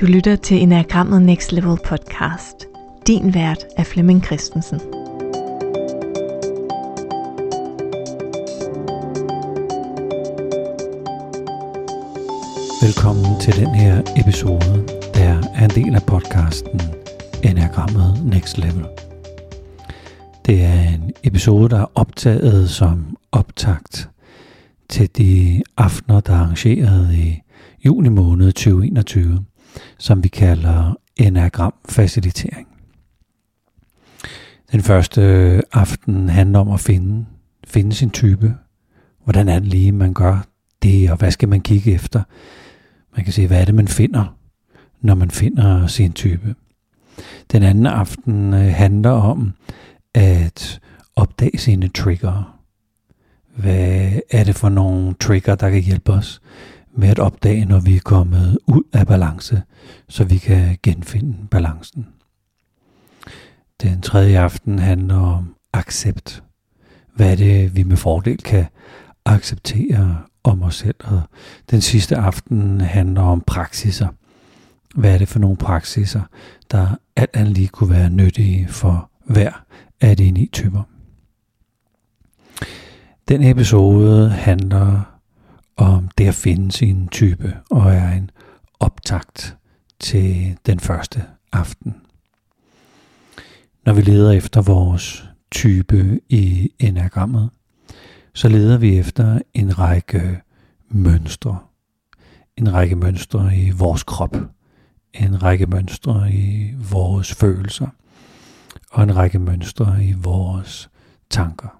Du lytter til Enagrammet Next Level podcast. Din vært er Flemming Christensen. Velkommen til den her episode, der er en del af podcasten Enagrammet Next Level. Det er en episode, der er optaget som optakt til de aftener, der er arrangeret i juni måned 2021, som vi kalder enagram facilitering. Den første øh, aften handler om at finde, finde sin type. Hvordan er det lige, man gør det, og hvad skal man kigge efter? Man kan se, hvad er det, man finder, når man finder sin type. Den anden aften øh, handler om at opdage sine trigger. Hvad er det for nogle trigger, der kan hjælpe os med at opdage, når vi er kommet ud af balance, så vi kan genfinde balancen. Den tredje aften handler om accept. Hvad er det, vi med fordel kan acceptere om os selv? Og den sidste aften handler om praksiser. Hvad er det for nogle praksiser, der alt andet lige kunne være nyttige for hver af de ni typer? Den episode handler om det at finde sin type og er en optakt til den første aften. Når vi leder efter vores type i enagrammet, så leder vi efter en række mønstre. En række mønstre i vores krop, en række mønstre i vores følelser og en række mønstre i vores tanker.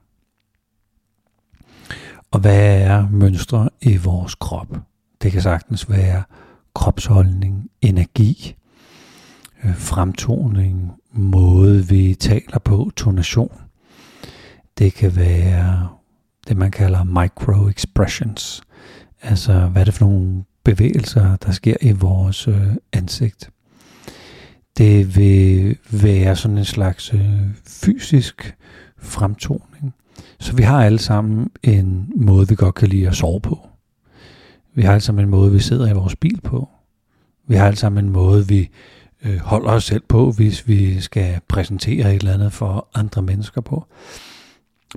Og hvad er mønstre i vores krop? Det kan sagtens være kropsholdning, energi, øh, fremtoning, måde vi taler på, tonation. Det kan være det, man kalder micro-expressions. Altså, hvad er det for nogle bevægelser, der sker i vores øh, ansigt. Det vil være sådan en slags øh, fysisk fremtoning. Så vi har alle sammen en måde, vi godt kan lide at sove på. Vi har alle sammen en måde, vi sidder i vores bil på. Vi har alle sammen en måde, vi øh, holder os selv på, hvis vi skal præsentere et eller andet for andre mennesker på.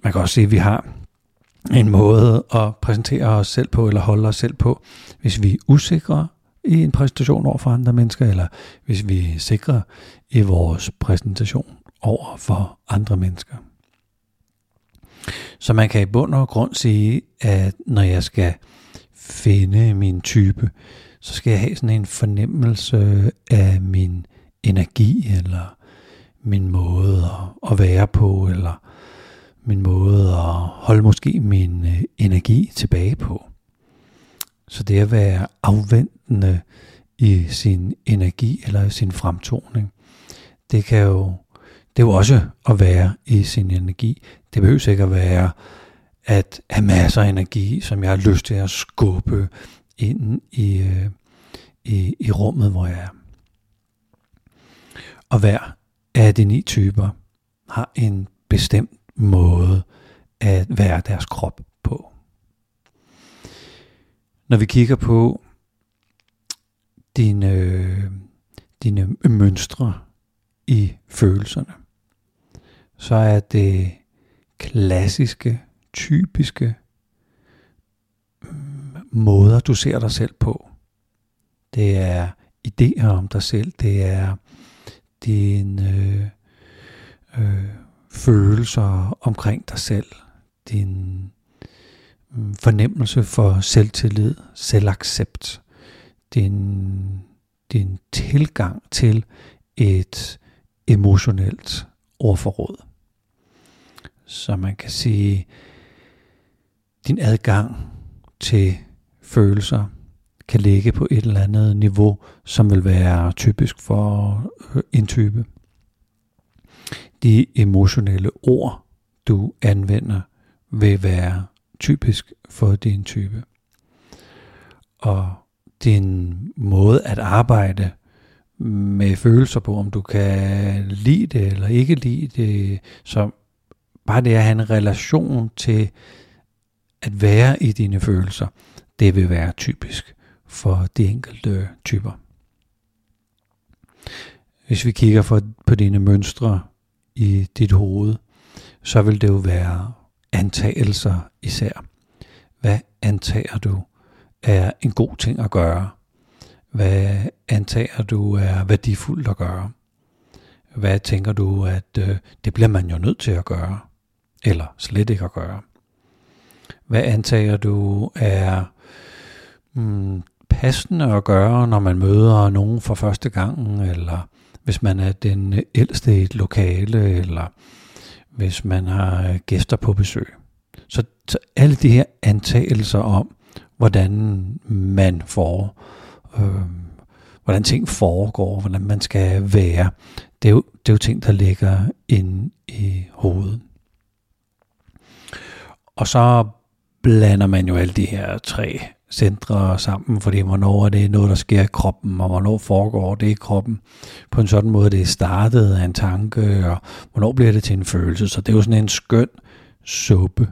Man kan også se, at vi har en måde at præsentere os selv på, eller holde os selv på, hvis vi er usikre i en præsentation over for andre mennesker, eller hvis vi er sikre i vores præsentation over for andre mennesker. Så man kan i bund og grund sige, at når jeg skal finde min type, så skal jeg have sådan en fornemmelse af min energi, eller min måde at være på, eller min måde at holde måske min øh, energi tilbage på. Så det at være afventende i sin energi eller sin fremtoning, det kan jo det er jo også at være i sin energi. Det behøver ikke at være at have masser af energi, som jeg har lyst til at skubbe ind i, øh, i, i rummet, hvor jeg er. Og hver af de ni typer har en bestemt måde at være deres krop på. Når vi kigger på dine, dine mønstre i følelserne, så er det klassiske, typiske øh, måder, du ser dig selv på. Det er idéer om dig selv, det er dine øh, øh, følelser omkring dig selv, din øh, fornemmelse for selvtillid, selvaccept, din, din tilgang til et emotionelt ordforråd. Så man kan sige, din adgang til følelser kan ligge på et eller andet niveau, som vil være typisk for øh, en type. De emotionelle ord, du anvender, vil være typisk for din type. Og din måde at arbejde med følelser på, om du kan lide det eller ikke lide det, som bare det at have en relation til at være i dine følelser, det vil være typisk for de enkelte typer. Hvis vi kigger for, på dine mønstre i dit hoved, så vil det jo være antagelser især. Hvad antager du er en god ting at gøre? Hvad antager du er værdifuldt at gøre? Hvad tænker du, at øh, det bliver man jo nødt til at gøre? Eller slet ikke at gøre? Hvad antager du er mm, passende at gøre, når man møder nogen for første gang, eller hvis man er den ældste i et lokale, eller hvis man har øh, gæster på besøg. Så, så alle de her antagelser om, hvordan man får, øh, hvordan ting foregår, hvordan man skal være, det er jo, det er jo ting, der ligger inde i hovedet. Og så blander man jo alle de her tre centre sammen, fordi hvornår er det noget, der sker i kroppen, og hvornår foregår det i kroppen på en sådan måde, det er startet af en tanke, og hvornår bliver det til en følelse. Så det er jo sådan en skøn suppe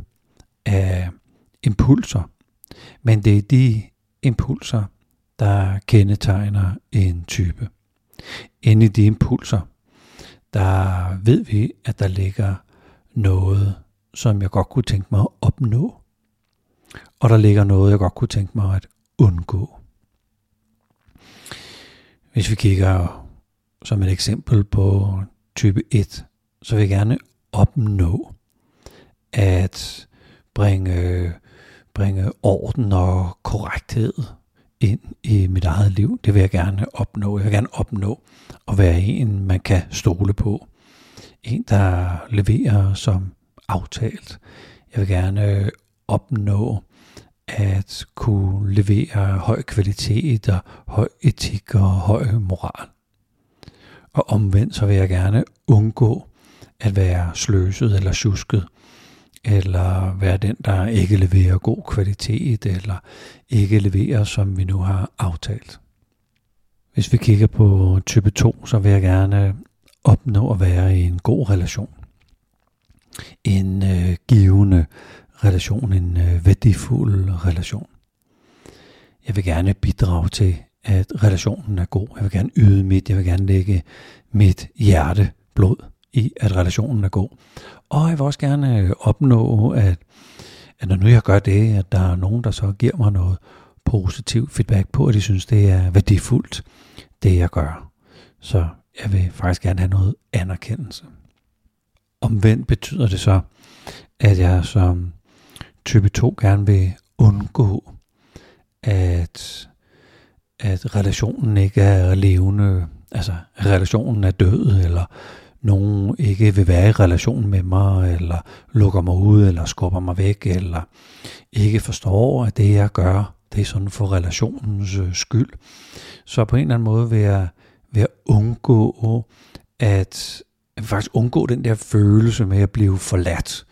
af impulser. Men det er de impulser, der kendetegner en type. Inde i de impulser, der ved vi, at der ligger noget, som jeg godt kunne tænke mig at opnå. Og der ligger noget, jeg godt kunne tænke mig at undgå. Hvis vi kigger som et eksempel på type 1, så vil jeg gerne opnå at bringe, bringe orden og korrekthed ind i mit eget liv. Det vil jeg gerne opnå. Jeg vil gerne opnå at være en, man kan stole på. En, der leverer som aftalt. Jeg vil gerne øh, opnå at kunne levere høj kvalitet og høj etik og høj moral. Og omvendt så vil jeg gerne undgå at være sløset eller tjusket, eller være den, der ikke leverer god kvalitet, eller ikke leverer, som vi nu har aftalt. Hvis vi kigger på type 2, så vil jeg gerne opnå at være i en god relation. En øh, givende relation, en øh, værdifuld relation. Jeg vil gerne bidrage til, at relationen er god. Jeg vil gerne yde mit, jeg vil gerne lægge mit hjerte blod i, at relationen er god. Og jeg vil også gerne øh, opnå, at, at når nu jeg gør det, at der er nogen, der så giver mig noget positiv feedback på, at de synes, det er værdifuldt, det jeg gør. Så jeg vil faktisk gerne have noget anerkendelse. Omvendt betyder det så, at jeg som type 2 gerne vil undgå, at, at relationen ikke er levende, altså relationen er død, eller nogen ikke vil være i relation med mig, eller lukker mig ud, eller skubber mig væk, eller ikke forstår, at det jeg gør, det er sådan for relationens øh, skyld. Så på en eller anden måde vil jeg, vil jeg undgå, at jeg vil faktisk undgå den der følelse med at blive forladt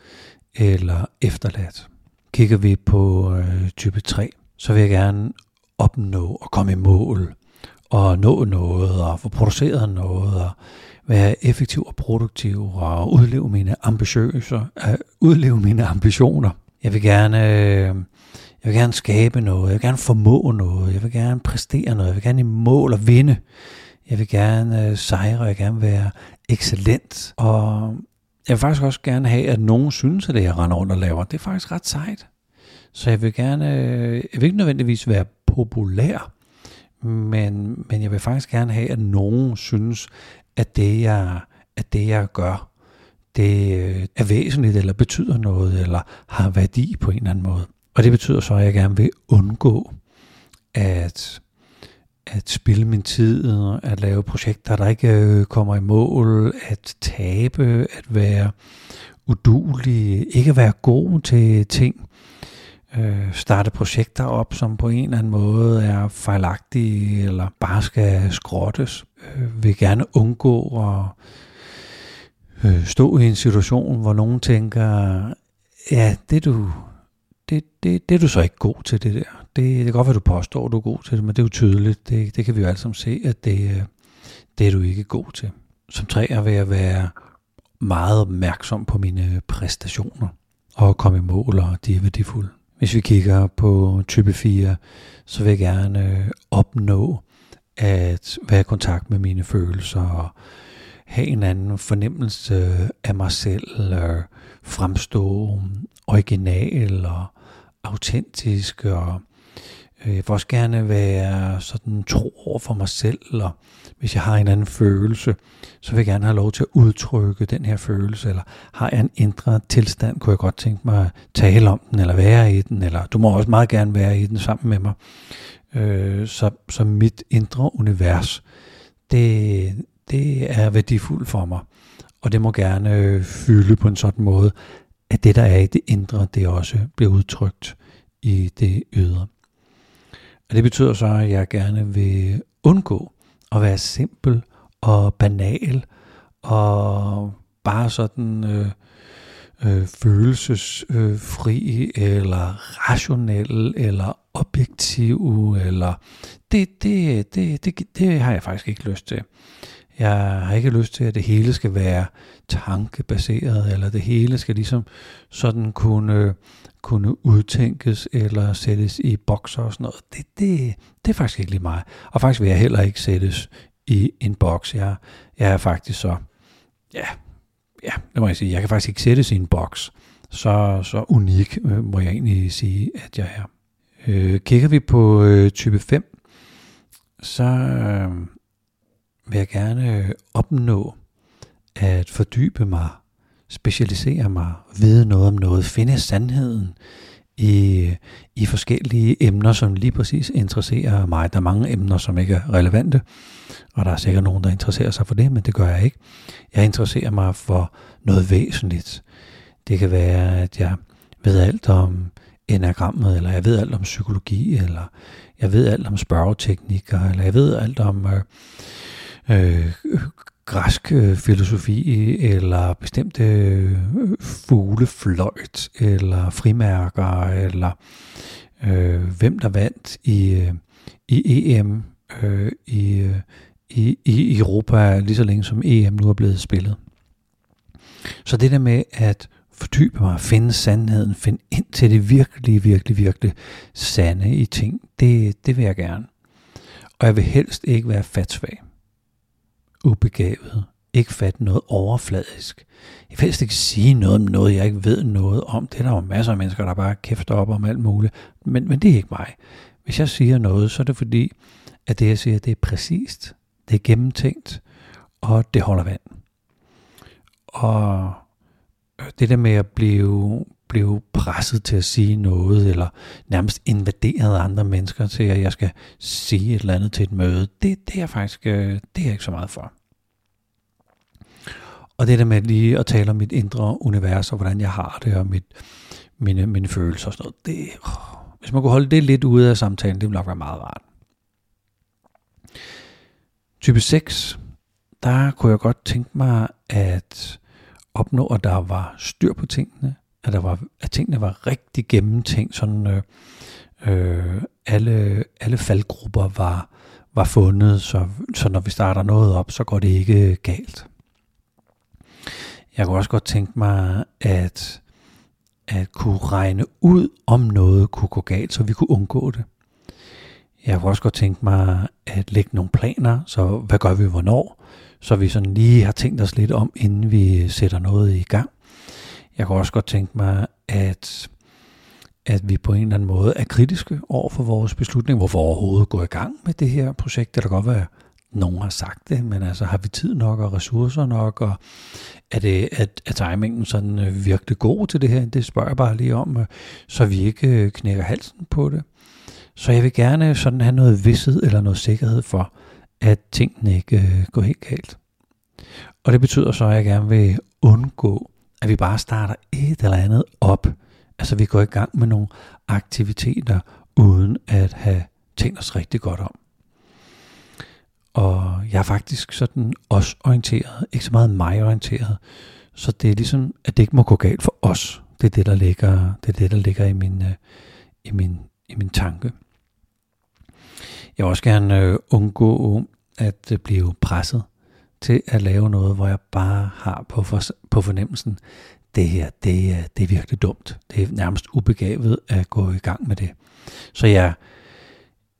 eller efterladt. Kigger vi på øh, type 3, så vil jeg gerne opnå og komme i mål og nå noget og få produceret noget og være effektiv og produktiv og udleve mine ambitiøse, øh, udleve mine ambitioner. Jeg vil gerne øh, jeg vil gerne skabe noget, jeg vil gerne formå noget, jeg vil gerne præstere noget, jeg vil gerne i mål og vinde. Jeg vil gerne øh, sejre, jeg vil gerne være excellent. Og jeg vil faktisk også gerne have, at nogen synes, at det, jeg render rundt og laver, det er faktisk ret sejt. Så jeg vil gerne, øh, jeg vil ikke nødvendigvis være populær, men, men jeg vil faktisk gerne have, at nogen synes, at det jeg, at det jeg gør, det øh, er væsentligt, eller betyder noget, eller har værdi på en eller anden måde. Og det betyder så, at jeg gerne vil undgå at, at spille min tid, at lave projekter, der ikke øh, kommer i mål, at tabe, at være udulig, ikke være god til ting, øh, starte projekter op, som på en eller anden måde er fejlagtige, eller bare skal skrottes. Øh, vil gerne undgå at øh, stå i en situation, hvor nogen tænker, ja, det du, det, det, det er du så ikke god til det der. Det, det kan godt være, du påstår, at du er god til det, men det er jo tydeligt. Det, det kan vi jo alle sammen se, at det, øh, det er du ikke god til. Som træer vil jeg være meget opmærksom på mine præstationer og komme i mål, og de er værdifulde. Hvis vi kigger på type 4, så vil jeg gerne øh, opnå at være i kontakt med mine følelser og have en anden fornemmelse af mig selv, og fremstå original og autentisk, og Øh, jeg vil også gerne være sådan tro over for mig selv, og hvis jeg har en anden følelse, så vil jeg gerne have lov til at udtrykke den her følelse, eller har jeg en indre tilstand, kunne jeg godt tænke mig at tale om den, eller være i den, eller du må også meget gerne være i den sammen med mig. Øh, så, så mit indre univers, det, det er værdifuldt for mig, og det må gerne øh, fylde på en sådan måde, at det, der er i det indre, det også bliver udtrykt i det ydre. Og det betyder så, at jeg gerne vil undgå at være simpel og banal og bare sådan øh, øh, følelsesfri øh, eller rationel eller objektiv eller det, det, det, det, det har jeg faktisk ikke lyst til. Jeg har ikke lyst til, at det hele skal være tankebaseret, eller det hele skal ligesom sådan kunne, kunne udtænkes eller sættes i bokser og sådan noget. Det, det, det er faktisk ikke lige mig. Og faktisk vil jeg heller ikke sættes i en boks. Jeg, jeg er faktisk så, ja, ja, det må jeg sige, jeg kan faktisk ikke sættes i en boks. Så, så unik øh, må jeg egentlig sige, at jeg er. Øh, kigger vi på øh, type 5, så øh, vil jeg gerne øh, opnå at fordybe mig, specialisere mig, vide noget om noget, finde sandheden i, i forskellige emner, som lige præcis interesserer mig. Der er mange emner, som ikke er relevante, og der er sikkert nogen, der interesserer sig for det, men det gør jeg ikke. Jeg interesserer mig for noget væsentligt. Det kan være, at jeg ved alt om enagrammet, eller jeg ved alt om psykologi, eller jeg ved alt om spørgeteknikker, eller jeg ved alt om øh, øh, græsk øh, filosofi, øh, eller bestemte øh, fuglefløjt, eller frimærker, eller øh, hvem der vandt i, øh, i EM øh, i, øh, i, i Europa, lige så længe som EM nu er blevet spillet. Så det der med at fordybe mig, finde sandheden, finde ind til det virkelig, virkelig, virkelig sande i ting, det, det vil jeg gerne. Og jeg vil helst ikke være fatsvag ubegavet, ikke fatte noget overfladisk. Jeg vil helst ikke sige noget om noget, jeg ikke ved noget om. Det er der jo masser af mennesker, der bare kæfter op om alt muligt. Men, men det er ikke mig. Hvis jeg siger noget, så er det fordi, at det jeg siger, det er præcist, det er gennemtænkt, og det holder vand. Og øh, det der med at blive, blive presset til at sige noget, eller nærmest invaderet af andre mennesker til, at jeg skal sige et eller andet til et møde, det, det er faktisk øh, det er jeg ikke så meget for. Og det der med lige at tale om mit indre univers, og hvordan jeg har det, og mit, mine, mine følelser og sådan noget, det, hvis man kunne holde det lidt ude af samtalen, det ville nok være meget rart. Type 6, der kunne jeg godt tænke mig at opnå, at der var styr på tingene, at, der var, at tingene var rigtig gennemtænkt, sådan øh, øh, alle, alle faldgrupper var, var fundet, så, så når vi starter noget op, så går det ikke galt. Jeg kunne også godt tænke mig, at, at kunne regne ud, om noget kunne gå galt, så vi kunne undgå det. Jeg kunne også godt tænke mig at lægge nogle planer, så hvad gør vi hvornår, så vi sådan lige har tænkt os lidt om, inden vi sætter noget i gang. Jeg kunne også godt tænke mig, at, at vi på en eller anden måde er kritiske over for vores beslutning, hvorfor overhovedet gå i gang med det her projekt. Det kan godt være, nogen har sagt det, men altså har vi tid nok og ressourcer nok, og er, det, er, er timingen sådan øh, virkelig god til det her? Det spørger jeg bare lige om, øh, så vi ikke øh, knækker halsen på det. Så jeg vil gerne sådan have noget vidshed eller noget sikkerhed for, at tingene ikke går helt galt. Og det betyder så, at jeg gerne vil undgå, at vi bare starter et eller andet op. Altså vi går i gang med nogle aktiviteter, uden at have tænkt os rigtig godt om. Og jeg er faktisk sådan også orienteret, ikke så meget mig orienteret. Så det er ligesom, at det ikke må gå galt for os. Det er det, der ligger, det er det, der ligger i min, øh, i min, i min tanke. Jeg vil også gerne øh, undgå at øh, blive presset til at lave noget, hvor jeg bare har på, for, på fornemmelsen, det her, det, er, det er virkelig dumt. Det er nærmest ubegavet at gå i gang med det. Så jeg,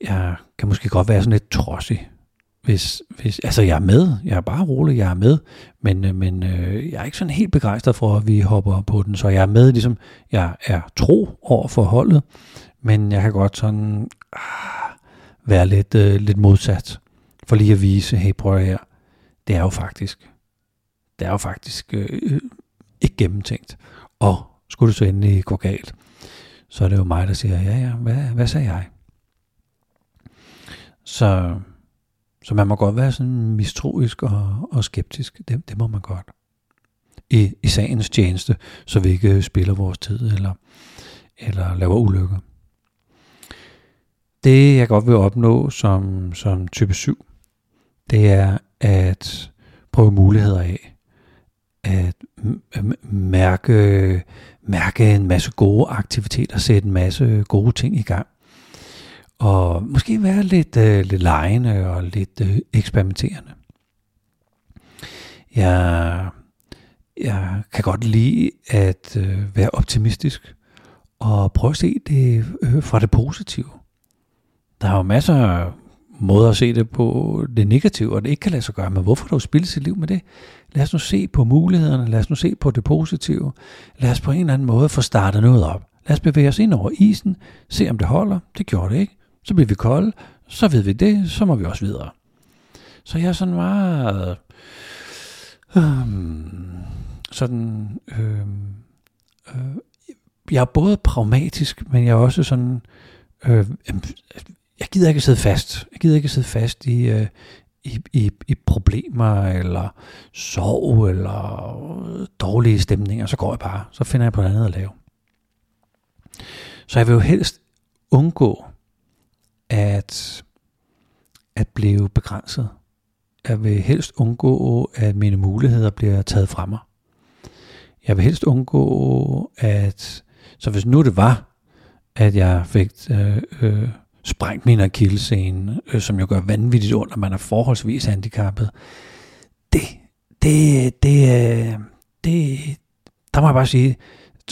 jeg kan måske godt være sådan lidt trodsig hvis, hvis, altså jeg er med, jeg er bare rolig, jeg er med, men, øh, men øh, jeg er ikke sådan helt begejstret for, at vi hopper på den, så jeg er med, ligesom jeg er tro over for holdet, men jeg kan godt sådan ah, være lidt, øh, lidt modsat, for lige at vise, hey prøv her, det er jo faktisk, det er jo faktisk øh, øh ikke gennemtænkt, og skulle det så endelig gå galt, så er det jo mig, der siger, ja ja, hvad, hvad sagde jeg? Så så man må godt være sådan mistroisk og, og skeptisk. Det, det må man godt. I, I sagens tjeneste, så vi ikke spiller vores tid eller, eller laver ulykker. Det jeg godt vil opnå som, som type 7, det er at prøve muligheder af. At mærke, mærke en masse gode aktiviteter, sætte en masse gode ting i gang og måske være lidt, øh, lidt lejende og lidt øh, eksperimenterende. Jeg, jeg kan godt lide at øh, være optimistisk og prøve at se det øh, fra det positive. Der er jo masser af måder at se det på det negative, og det ikke kan lade sig gøre, men hvorfor du spille sit liv med det? Lad os nu se på mulighederne, lad os nu se på det positive, lad os på en eller anden måde få startet noget op. Lad os bevæge os ind over isen, se om det holder. Det gjorde det ikke. Så bliver vi kolde, så ved vi det, så må vi også videre. Så jeg er sådan meget... Øh, sådan... Øh, øh, jeg er både pragmatisk, men jeg er også sådan... Øh, jeg gider ikke sidde fast. Jeg gider ikke sidde fast i, øh, i, i, i problemer, eller sorg, eller dårlige stemninger. Så går jeg bare. Så finder jeg på noget andet at lave. Så jeg vil jo helst undgå at, at blive begrænset. Jeg vil helst undgå, at mine muligheder bliver taget fra mig. Jeg vil helst undgå, at... Så hvis nu det var, at jeg fik øh, øh, sprængt min akillescene, øh, som jo gør vanvittigt ondt, når man er forholdsvis handicappet, det, det, det, øh, det, der må jeg bare sige,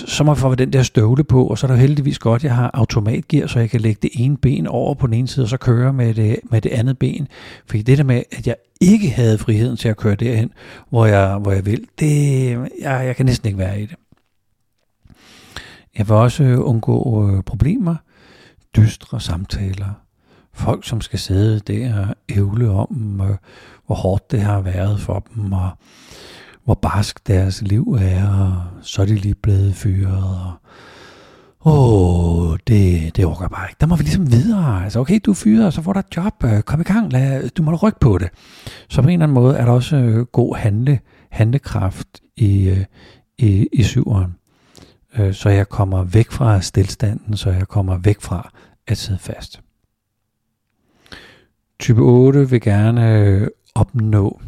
så må jeg få den der støvle på, og så er det heldigvis godt, at jeg har automatgear, så jeg kan lægge det ene ben over på den ene side, og så køre med det, med det andet ben. Fordi det der med, at jeg ikke havde friheden til at køre derhen, hvor jeg, hvor jeg vil, det, jeg, jeg kan næsten ikke være i det. Jeg vil også undgå øh, problemer, dystre samtaler, folk, som skal sidde der og ævle om, øh, hvor hårdt det har været for dem, og hvor barsk deres liv er, og så er de lige blevet fyret, og åh, oh, det, det orker bare ikke. Der må vi ligesom videre. Altså, okay, du fyrer, så får du et job. Øh, kom i gang. Lad, du må rykke på det. Så på en eller anden måde er der også øh, god handle, handlekraft i, øh, i, i syveren. Så jeg kommer væk fra stillstanden, så jeg kommer væk fra at sidde fast. Type 8 vil gerne øh, opnå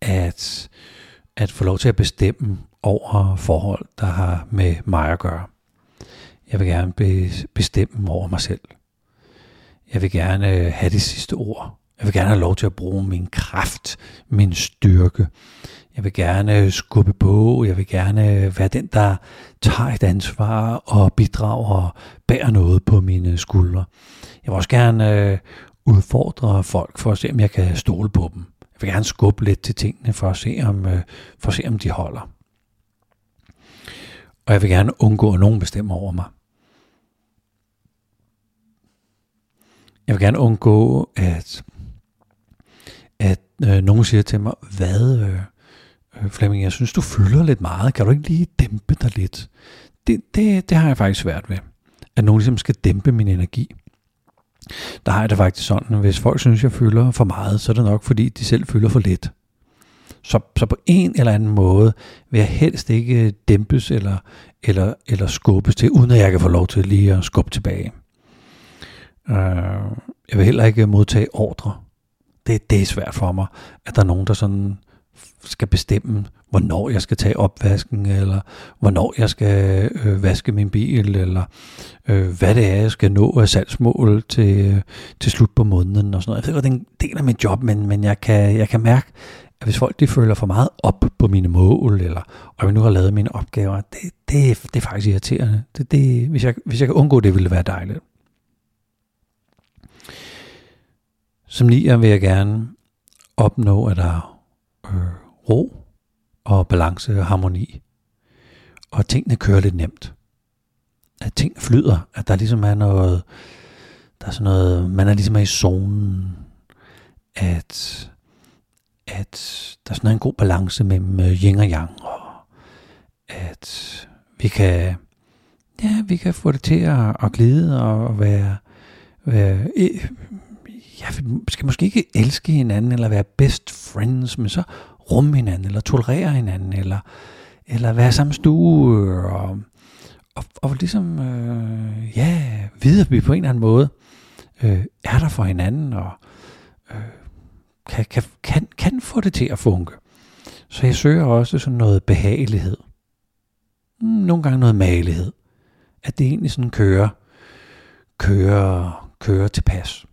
at, at få lov til at bestemme over forhold, der har med mig at gøre. Jeg vil gerne be, bestemme over mig selv. Jeg vil gerne øh, have det sidste ord. Jeg vil gerne have lov til at bruge min kraft, min styrke. Jeg vil gerne øh, skubbe på. Jeg vil gerne øh, være den, der tager et ansvar og bidrager og bærer noget på mine skuldre. Jeg vil også gerne øh, udfordre folk for at se, om jeg kan stole på dem. Jeg vil gerne skubbe lidt til tingene for at se, om, for at se, om de holder. Og jeg vil gerne undgå, at nogen bestemmer over mig. Jeg vil gerne undgå, at, at øh, nogen siger til mig, hvad, øh, Øh, Flemming, jeg synes, du fylder lidt meget. Kan du ikke lige dæmpe dig lidt? Det, det, det har jeg faktisk svært ved. At nogen ligesom skal dæmpe min energi. Der har jeg det faktisk sådan, at hvis folk synes, jeg fylder for meget, så er det nok, fordi de selv fylder for lidt. Så, så på en eller anden måde vil jeg helst ikke dæmpes eller, eller, eller skubbes til, uden at jeg kan få lov til lige at skubbe tilbage. Øh, jeg vil heller ikke modtage ordre. Det, det er svært for mig, at der er nogen, der sådan skal bestemme, hvornår jeg skal tage opvasken, eller hvornår jeg skal øh, vaske min bil, eller øh, hvad det er, jeg skal nå af salgsmål til, øh, til slut på måneden og sådan noget. Jeg ved godt, det er en del af mit job, men, men jeg, kan, jeg kan mærke, at hvis folk de føler for meget op på mine mål, eller og jeg nu har lavet mine opgaver, det, det, det er faktisk irriterende. Det, det, hvis, jeg, hvis jeg kan undgå det, ville det være dejligt. Som nier vil jeg gerne opnå, at der er øh, ro og balance og harmoni. Og tingene kører lidt nemt. At ting flyder. At der ligesom er noget, der er sådan noget, man er ligesom er i zonen. At, at der er sådan en god balance mellem øh, yin og yang. Og at vi kan, ja, vi kan få det til at, at glide og være, være ja, vi skal måske ikke elske hinanden, eller være best friends, men så rumme hinanden, eller tolerere hinanden, eller, eller være samme stue, og, og, og ligesom, øh, ja, vide, at vi på en eller anden måde øh, er der for hinanden, og øh, kan, kan, kan, kan få det til at funke. Så jeg søger også sådan noget behagelighed. Mm, nogle gange noget malighed. At det egentlig sådan kører, kører, kører tilpas.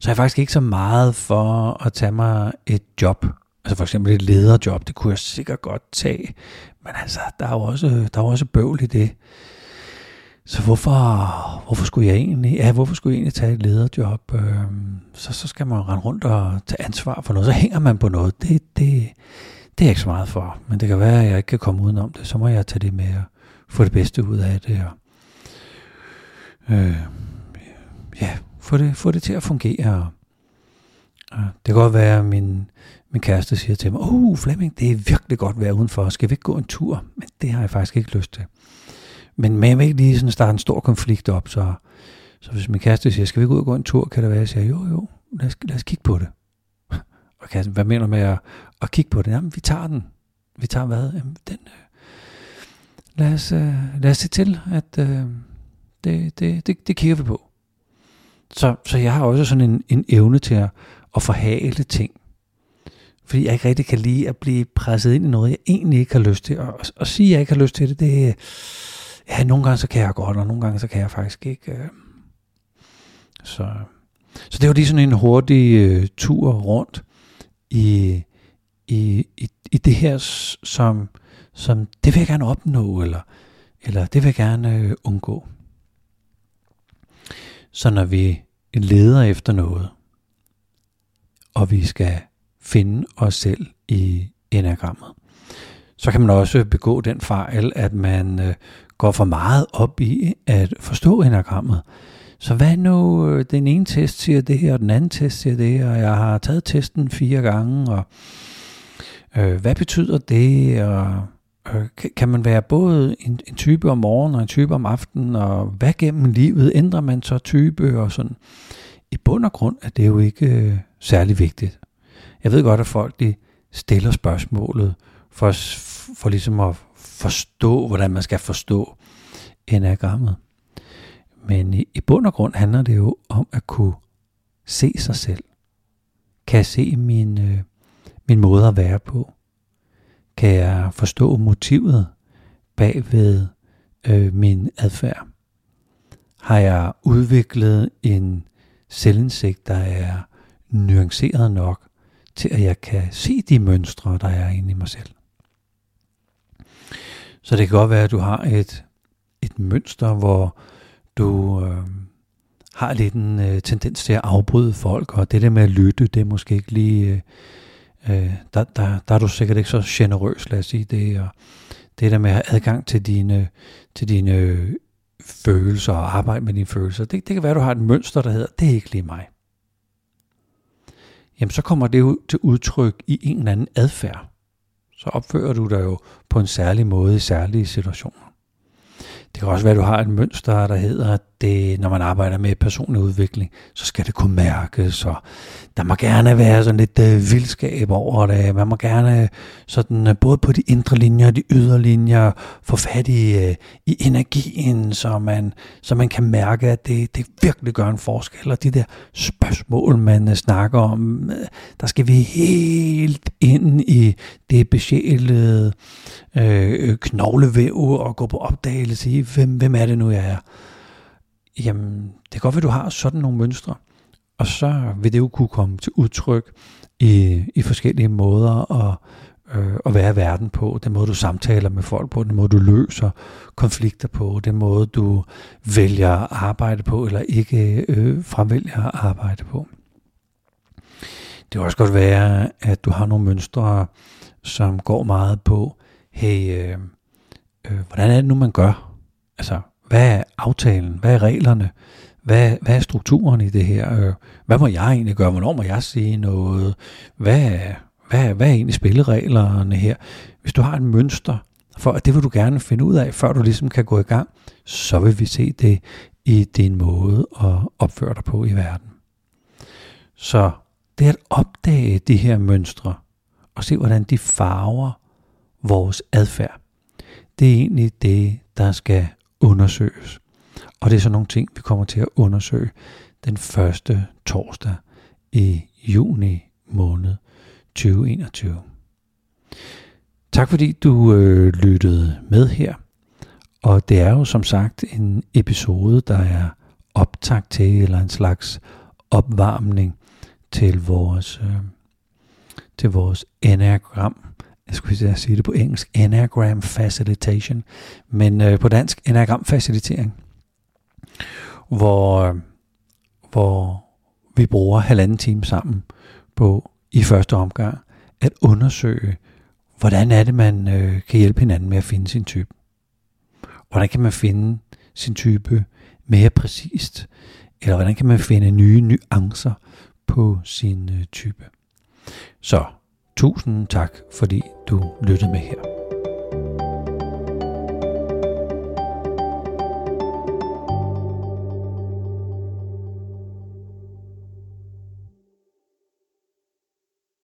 Så er jeg faktisk ikke så meget for at tage mig et job. Altså for eksempel et lederjob, det kunne jeg sikkert godt tage. Men altså, der er jo også, der er jo også bøvl i det. Så hvorfor, hvorfor skulle jeg egentlig, ja, hvorfor skulle jeg egentlig tage et lederjob? Øhm, så, så skal man rende rundt og tage ansvar for noget. Så hænger man på noget. Det, det, det er jeg ikke så meget for. Men det kan være, at jeg ikke kan komme udenom det. Så må jeg tage det med og få det bedste ud af det. Og, øh, ja, få det, få det til at fungere. Og det kan godt være, at min, min kæreste siger til mig, oh Flemming, det er virkelig godt vejr udenfor, skal vi ikke gå en tur? Men det har jeg faktisk ikke lyst til. Men, men jeg vil ikke lige sådan starte en stor konflikt op, så, så hvis min kæreste siger, skal vi ikke ud og gå en tur, kan det være, at jeg siger, jo jo, lad os, lad os kigge på det. Og kæresten, hvad mener du med at, at kigge på det? Jamen, vi tager den. Vi tager hvad? Jamen, den, øh, lad, os, øh, lad os se til, at øh, det, det, det, det kigger vi på. Så, så jeg har også sådan en, en evne til at, at forhale ting. Fordi jeg ikke rigtig kan lide at blive presset ind i noget, jeg egentlig ikke har lyst til. Og, at sige, at jeg ikke har lyst til det, det ja, nogle gange så kan jeg godt, og nogle gange så kan jeg faktisk ikke. Øh. Så, så det var lige sådan en hurtig øh, tur rundt i, i, i, i det her, som, som det vil jeg gerne opnå, eller, eller det vil jeg gerne øh, undgå. Så når vi leder efter noget, og vi skal finde os selv i enagrammet, så kan man også begå den fejl, at man øh, går for meget op i at forstå enagrammet. Så hvad nu, øh, den ene test siger det her, og den anden test siger det, og jeg har taget testen fire gange, og øh, hvad betyder det, og Øh, kan man være både en, en type om morgenen og en type om aftenen, og hvad gennem livet ændrer man så type og sådan. I bund og grund er det jo ikke øh, særlig vigtigt. Jeg ved godt, at folk de stiller spørgsmålet for, for ligesom at forstå, hvordan man skal forstå enagrammet. Men i, i bund og grund handler det jo om at kunne se sig selv. Kan jeg se min, øh, min måde at være på? Kan jeg forstå motivet bag ved øh, min adfærd? Har jeg udviklet en selvindsigt, der er nuanceret nok til, at jeg kan se de mønstre, der er inde i mig selv? Så det kan godt være, at du har et, et mønster, hvor du øh, har lidt en øh, tendens til at afbryde folk, og det der med at lytte, det er måske ikke lige... Øh, øh, der, der, der er du sikkert ikke så generøs, lad os sige det, og det der med at have adgang til dine, til dine øh, følelser og arbejde med dine følelser, det, det kan være, at du har et mønster, der hedder, det er ikke lige mig. Jamen så kommer det jo til udtryk i en eller anden adfærd. Så opfører du dig jo på en særlig måde i særlige situationer. Det kan også være, at du har et mønster, der hedder, at det, når man arbejder med personlig udvikling, så skal det kunne mærkes, og der må gerne være sådan lidt øh, vildskab over det. Man må gerne øh, sådan, øh, både på de indre linjer og de ydre linjer få fat i, øh, i energien, så man, så man kan mærke, at det, det virkelig gør en forskel. Og de der spørgsmål, man øh, snakker om, øh, der skal vi helt ind i det besjælede øh, øh knoglevæv og gå på opdagelse i, hvem, hvem er det nu, jeg er. Jamen, det kan godt være, du har sådan nogle mønstre, og så vil det jo kunne komme til udtryk i, i forskellige måder at øh, at være i verden på, den måde du samtaler med folk på, den måde du løser konflikter på, den måde du vælger at arbejde på, eller ikke øh, fremvælger at arbejde på. Det kan også godt være, at du har nogle mønstre, som går meget på, hey, øh, øh, hvordan er det nu, man gør? Altså, hvad er aftalen? Hvad er reglerne? Hvad, hvad er strukturen i det her? Øh, hvad må jeg egentlig gøre? Hvornår må jeg sige noget? Hvad, hvad, hvad er egentlig spillereglerne her? Hvis du har et mønster for, at det vil du gerne finde ud af, før du ligesom kan gå i gang, så vil vi se det i din måde at opføre dig på i verden. Så det er at opdage de her mønstre, og se hvordan de farver vores adfærd. Det er egentlig det, der skal undersøges. Og det er så nogle ting, vi kommer til at undersøge den første torsdag i juni måned 2021. Tak fordi du øh, lyttede med her. Og det er jo som sagt en episode, der er optakt til, eller en slags opvarmning til vores, øh, til vores enagram, jeg skulle sige det på engelsk, enneagram facilitation, men øh, på dansk enneagram facilitering, hvor, hvor vi bruger halvanden time sammen på i første omgang at undersøge, hvordan er det, man øh, kan hjælpe hinanden med at finde sin type. Hvordan kan man finde sin type mere præcist? Eller hvordan kan man finde nye nuancer på sin øh, type? Så tusind tak, fordi du lyttede med her.